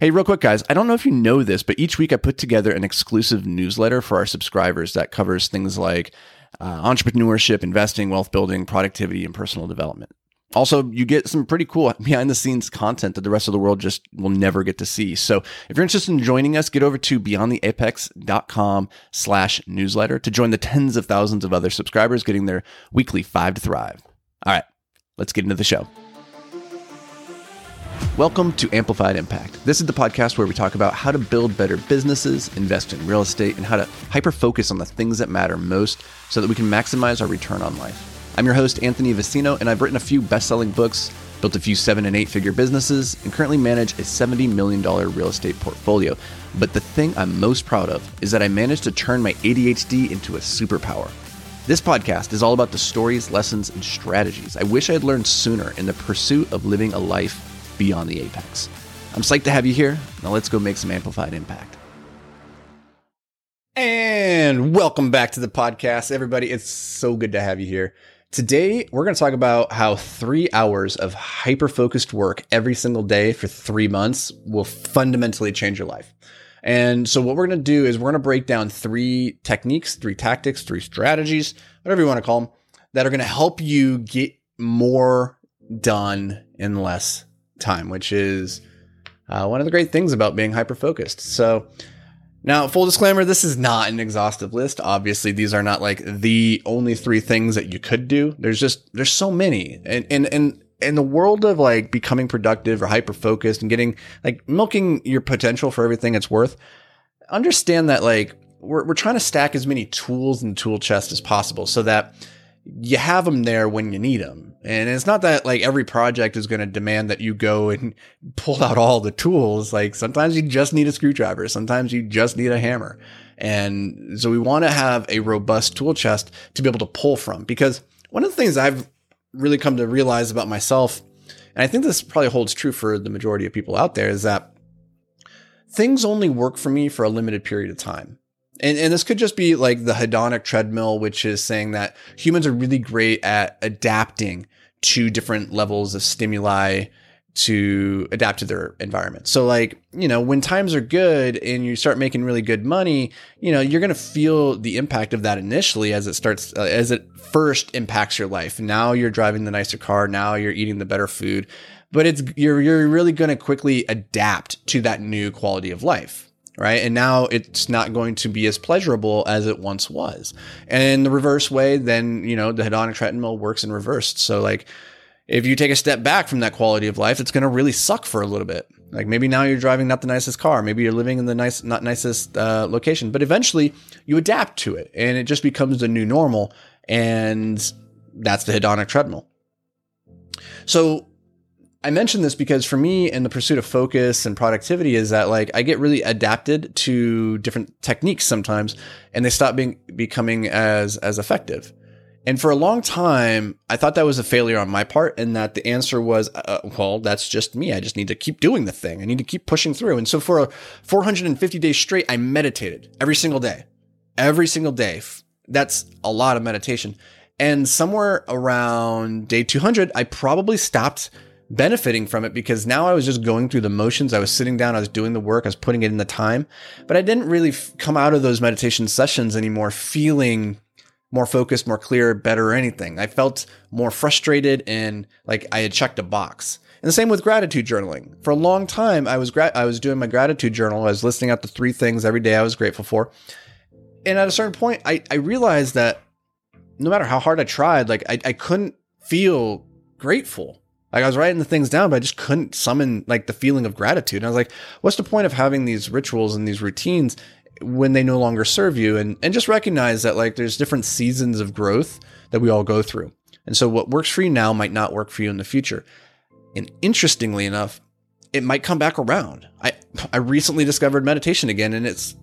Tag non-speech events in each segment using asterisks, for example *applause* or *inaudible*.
Hey, real quick, guys, I don't know if you know this, but each week I put together an exclusive newsletter for our subscribers that covers things like uh, entrepreneurship, investing, wealth building, productivity, and personal development. Also, you get some pretty cool *laughs* behind the scenes content that the rest of the world just will never get to see. So if you're interested in joining us, get over to beyondtheapex.com slash newsletter to join the tens of thousands of other subscribers getting their weekly five to thrive. All right, let's get into the show. Welcome to Amplified Impact. This is the podcast where we talk about how to build better businesses, invest in real estate, and how to hyper focus on the things that matter most so that we can maximize our return on life. I'm your host, Anthony Vicino, and I've written a few best selling books, built a few seven and eight figure businesses, and currently manage a $70 million real estate portfolio. But the thing I'm most proud of is that I managed to turn my ADHD into a superpower. This podcast is all about the stories, lessons, and strategies I wish I had learned sooner in the pursuit of living a life beyond the apex. I'm psyched to have you here. Now let's go make some amplified impact. And welcome back to the podcast, everybody. It's so good to have you here. Today, we're going to talk about how three hours of hyper focused work every single day for three months will fundamentally change your life. And so, what we're going to do is we're going to break down three techniques, three tactics, three strategies, whatever you want to call them, that are going to help you get more done in less time, which is uh, one of the great things about being hyper focused. So, now, full disclaimer, this is not an exhaustive list. Obviously, these are not like the only three things that you could do. There's just, there's so many. And, and, and in the world of like becoming productive or hyper focused and getting like milking your potential for everything it's worth, understand that like we're, we're trying to stack as many tools in the tool chest as possible so that you have them there when you need them. And it's not that like every project is going to demand that you go and *laughs* pull out all the tools. Like sometimes you just need a screwdriver. Sometimes you just need a hammer. And so we want to have a robust tool chest to be able to pull from because one of the things I've really come to realize about myself, and I think this probably holds true for the majority of people out there is that things only work for me for a limited period of time and, and this could just be like the hedonic treadmill, which is saying that humans are really great at adapting to different levels of stimuli to adapt to their environment. So like, you know, when times are good and you start making really good money, you know, you're going to feel the impact of that initially as it starts uh, as it first impacts your life. Now you're driving the nicer car, now you're eating the better food, but it's you're you're really going to quickly adapt to that new quality of life right? And now it's not going to be as pleasurable as it once was. And in the reverse way, then, you know, the hedonic treadmill works in reverse. So like if you take a step back from that quality of life, it's going to really suck for a little bit. Like maybe now you're driving not the nicest car, maybe you're living in the nice, not nicest uh, location, but eventually you adapt to it and it just becomes the new normal. And that's the hedonic treadmill. So I mention this because for me in the pursuit of focus and productivity is that like I get really adapted to different techniques sometimes and they stop being becoming as as effective. And for a long time, I thought that was a failure on my part and that the answer was uh, uh well, that's just me. I just need to keep doing the thing. I need to keep pushing through. And so for a 450 days straight, I meditated every single day. Every single day. That's a lot of meditation. And somewhere around day 200, I probably stopped benefiting from it because now I was just going through the motions. I was sitting down, I was doing the work, I was putting it in the time, but I didn't really f- come out of those meditation sessions anymore feeling more focused, more clear, better, or anything. I felt more frustrated and like I had checked a box. And the same with gratitude journaling. For a long time, I was gra- I was doing my gratitude journal. I was listing out the three things every day I was grateful for. And at a certain point, I, I realized that no matter how hard I tried, like I, I couldn't feel grateful. Like I was writing the things down, but I just couldn't summon like the feeling of gratitude. And I was like, what's the point of having these rituals and these routines when they no longer serve you? And and just recognize that like there's different seasons of growth that we all go through. And so what works for you now might not work for you in the future. And interestingly enough, it might come back around. I I recently discovered meditation again and it's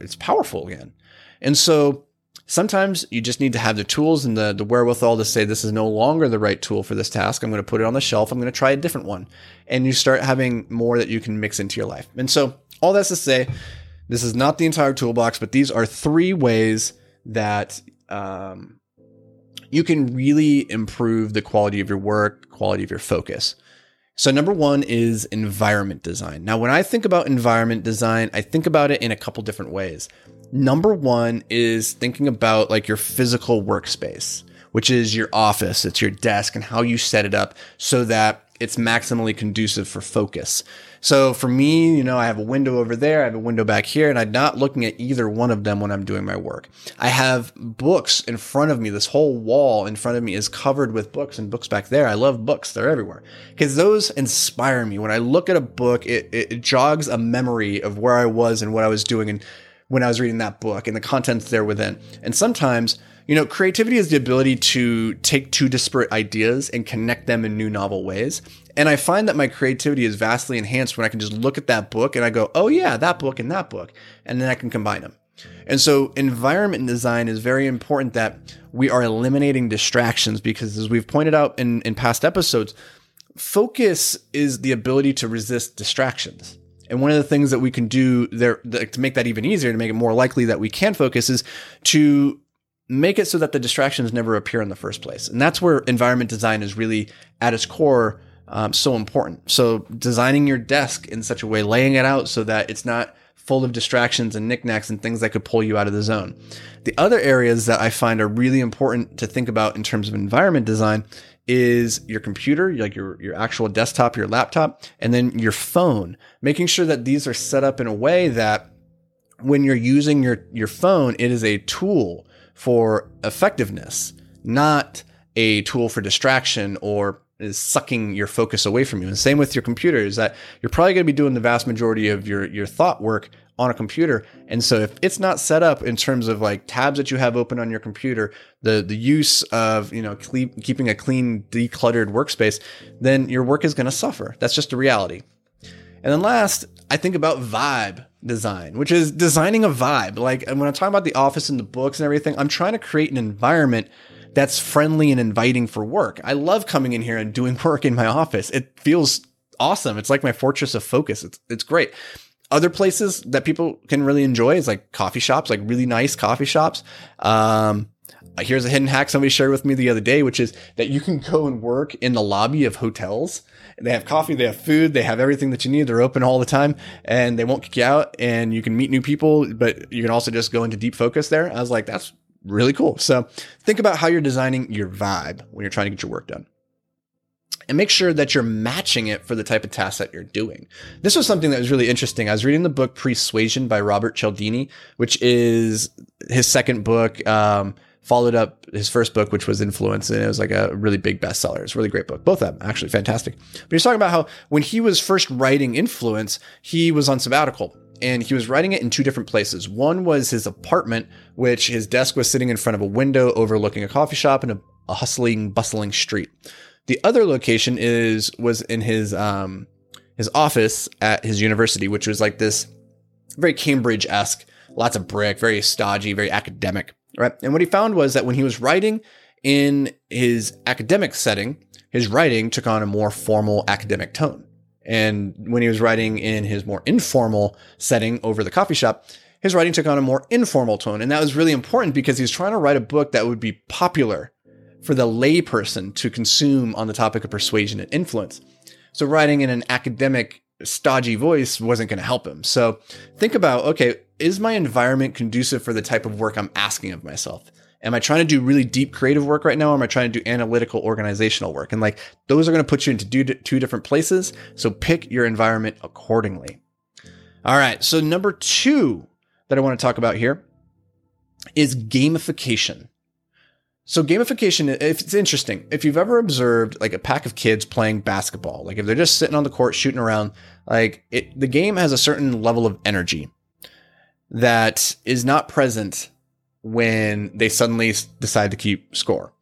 it's powerful again. And so Sometimes you just need to have the tools and the, the wherewithal to say, this is no longer the right tool for this task. I'm going to put it on the shelf. I'm going to try a different one. And you start having more that you can mix into your life. And so, all that's to say, this is not the entire toolbox, but these are three ways that um, you can really improve the quality of your work, quality of your focus. So, number one is environment design. Now, when I think about environment design, I think about it in a couple different ways. Number one is thinking about like your physical workspace, which is your office, it's your desk, and how you set it up so that it's maximally conducive for focus. So for me, you know, I have a window over there, I have a window back here, and I'm not looking at either one of them when I'm doing my work. I have books in front of me. This whole wall in front of me is covered with books and books back there. I love books. They're everywhere because those inspire me. When I look at a book, it, it jogs a memory of where I was and what I was doing and when I was reading that book and the contents there within. And sometimes you know, creativity is the ability to take two disparate ideas and connect them in new novel ways. And I find that my creativity is vastly enhanced when I can just look at that book and I go, oh, yeah, that book and that book. And then I can combine them. And so, environment design is very important that we are eliminating distractions because, as we've pointed out in, in past episodes, focus is the ability to resist distractions. And one of the things that we can do there to make that even easier, to make it more likely that we can focus, is to make it so that the distractions never appear in the first place. And that's where environment design is really at its core um, so important. So designing your desk in such a way, laying it out so that it's not full of distractions and knickknacks and things that could pull you out of the zone. The other areas that I find are really important to think about in terms of environment design is your computer, like your, your actual desktop, your laptop, and then your phone, making sure that these are set up in a way that when you're using your, your phone, it is a tool for effectiveness, not a tool for distraction or is sucking your focus away from you. And same with your computer is that you're probably going to be doing the vast majority of your, your thought work on a computer. And so if it's not set up in terms of like tabs that you have open on your computer, the, the use of, you know, keeping a clean, decluttered workspace, then your work is going to suffer. That's just a reality. And then last, I think about vibe design, which is designing a vibe. Like when I'm talking about the office and the books and everything, I'm trying to create an environment that's friendly and inviting for work. I love coming in here and doing *laughs* work in my office. It feels awesome. It's like my fortress of focus. It's it's great. Other places that people can really enjoy is like coffee shops, like really nice coffee shops. Um, here's a hidden hack somebody shared with me the other day, which is that you can go and work in the lobby of hotels. They have coffee, they have food, they have everything that you need. They're open all the time and they won't kick you out and you can meet new people, but you can also just go into deep focus there. I was like, that's really cool. So think about how you're designing your vibe when you're trying to get your work done. And make sure that you're matching it for the type of task that you're doing. This was something that was really interesting. I was reading the book Pre-Suasion by Robert Cialdini, which is his second book. Um, followed up his first book, which was Influence, and it was like a really big bestseller. It's a really great book. Both of them actually fantastic. But he's talking about how when he was first writing Influence, he was on sabbatical and he was writing it in two different places. One was his apartment, which his desk was sitting in front of a window overlooking a coffee shop and a, a hustling, bustling street. The other location is was in his um, his office at his university, which was like this very Cambridge esque, lots of brick, very stodgy, very academic, right? And what he found was that when he was writing in his academic setting, his writing took on a more formal academic tone. And when he was writing in his more informal setting over the coffee shop, his writing took on a more informal tone. And that was really important because he was trying to write a book that would be popular for the layperson to consume on the topic of persuasion and influence. So writing in an academic, stodgy voice wasn't going to help him. So think about, okay, is my environment conducive for the type of work I'm asking of myself? Am I trying to do really deep creative work right now? Or am I trying to do analytical organizational work? And like those are going to put you into two different places. So pick your environment accordingly. All right. So number two that I want to talk about here is gamification. So gamification, if it's interesting, if you've ever observed like a pack of kids playing basketball, like if they're just sitting on the court shooting around, like it, the game has a certain level of energy that is not present when they suddenly decide to keep score.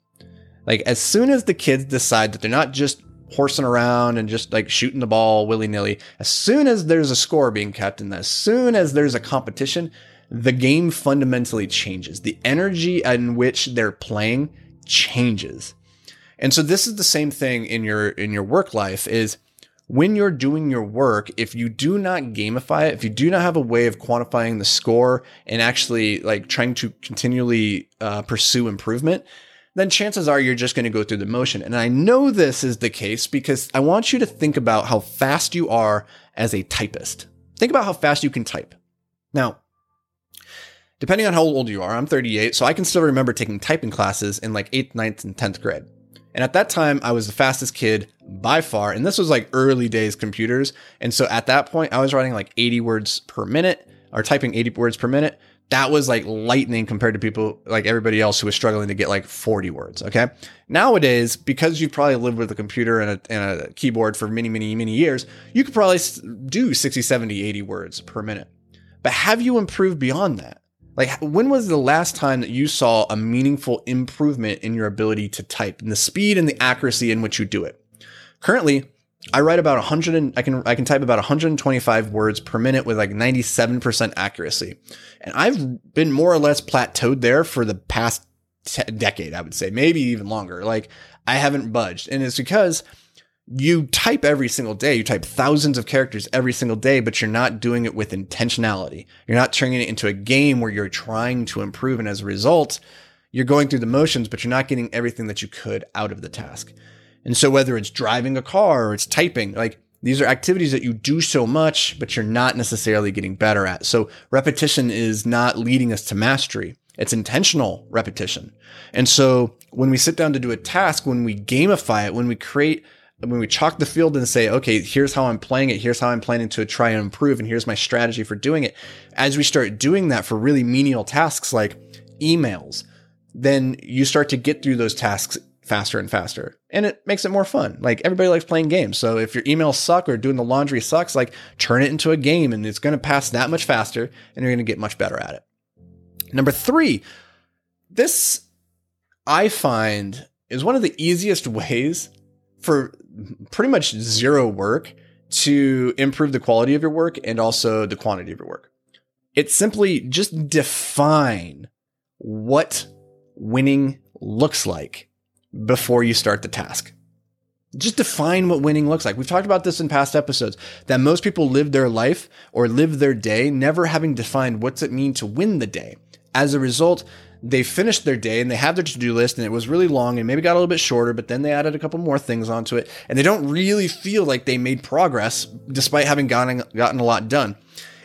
Like as soon as the kids decide that they're not just horsing around and just like shooting the ball willy nilly, as soon as there's a score being kept and as soon as there's a competition, the game fundamentally changes. The energy in which they're playing changes. And so this is the same thing in your in your work life is when you're doing your work, if you do not gamify it, if you do not have a way of quantifying the score and actually like trying to continually uh, pursue improvement, then chances are you're just going to go through the motion. And I know this is the case because I want you to think about how fast you are as a typist. Think about how fast you can type. Now, depending on how old you are, I'm 38, so I can still remember taking typing classes in like 8th, 9th, and 10th grade. And at that time, I was the fastest kid by far. And this was like early days computers. And so at that point, I was writing like 80 words per minute or typing 80 words per minute. That was like lightning compared to people like everybody else who was struggling to get like 40 words. Okay. Nowadays, because you've probably lived with a computer and a, and a keyboard for many, many, many years, you could probably do 60, 70, 80 words per minute. But have you improved beyond that? Like, when was the last time that you saw a meaningful improvement in your ability to type and the speed and the accuracy in which you do it? Currently, I write about 100 and I can I can type about 125 words per minute with like 97% accuracy. And I've been more or less plateaued there for the past decade, I would say, maybe even longer. Like I haven't budged. And it's because you type every single day. You type thousands of characters every single day, but you're not doing it with intentionality. You're not turning it into a game where you're trying to improve. And as a result, you're going through the motions, but you're not getting everything that you could out of the task. And so whether it's driving a car or it's typing, like these are activities that you do so much, but you're not necessarily getting better at. So repetition is not leading us to mastery. It's intentional repetition. And so when we sit down to do a task, when we gamify it, when we create when we chalk the field and say, okay, here's how I'm playing it, here's how I'm planning to try and improve, and here's my strategy for doing it. As we start doing that for really menial tasks like emails, then you start to get through those tasks faster and faster. And it makes it more fun. Like everybody likes playing games. So if your emails suck or doing the laundry sucks, like turn it into a game and it's going to pass that much faster and you're going to get much better at it. Number three, this I find is one of the easiest *laughs* ways for pretty much zero work to improve the quality of your work and also the quantity of your work. It's simply just define what winning looks like before you start the task. Just define what winning looks like. We've talked about this in past episodes that most people live their life or live their day never having defined what's it mean to win the day. As a result, they finished their day and they have their to-do list and it was really long and maybe got a little bit shorter, but then they added a couple more things onto it and they don't really feel like they made progress despite having gotten, gotten a lot done.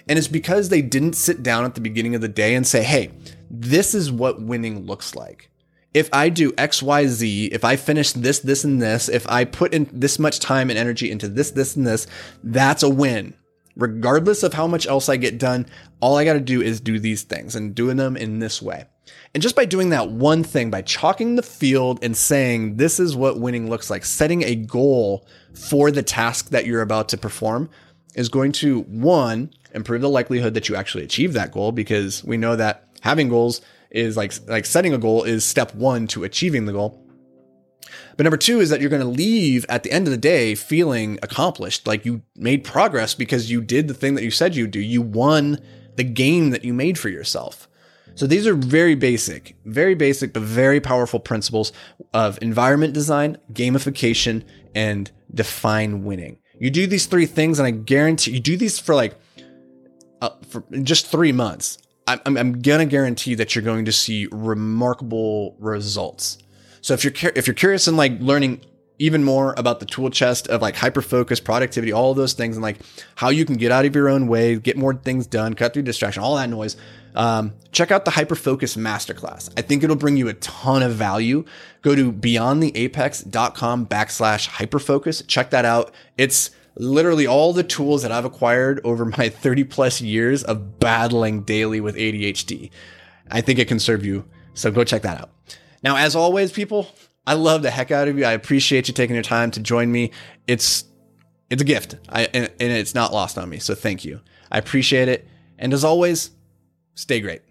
And it's because they didn't sit down at the beginning of the day and say, Hey, this is what winning looks like. If I do X, Y, Z, if I finish this, this, and this, if I put in this much time and energy into this, this, and this, that's a win regardless of how much else I get done, all I got to do is do these things and doing them in this way. And just by doing that one thing, by chalking the field and saying, this is what winning looks like, setting a goal for the task that you're about to perform is going to one, improve the likelihood that you actually achieve that goal because we know that having goals is like, like setting a goal is step one to achieving the goal. But number two is that you're going to leave at the end of the day feeling accomplished, like you made progress because you did the thing that you said you'd do. You won the game that you made for yourself. So these are very basic, very basic, but very powerful principles of environment design, gamification, and define winning. You do these three things, and I guarantee you do these for like uh, for just three months. I'm, I'm, gonna guarantee that you're going to see remarkable results. So if you're if you're curious in like learning even more about the tool chest of like hyper focus, productivity, all those things, and like how you can get out of your own way, get more things done, cut through distraction, all that noise. Um, check out the hyper focus masterclass. I think it'll bring you a ton of value. Go to beyondtheapex.com backslash hyperfocus. Check that out. It's literally all the tools that I've acquired over my *laughs* 30 plus years of battling daily with ADHD. I think it can serve you. So go check that out. Now, as always, people, I love the heck out of you. I appreciate you taking your time to join me. It's it's a gift, I, and, and it's not lost on me. So thank you. I appreciate it. And as always, stay great.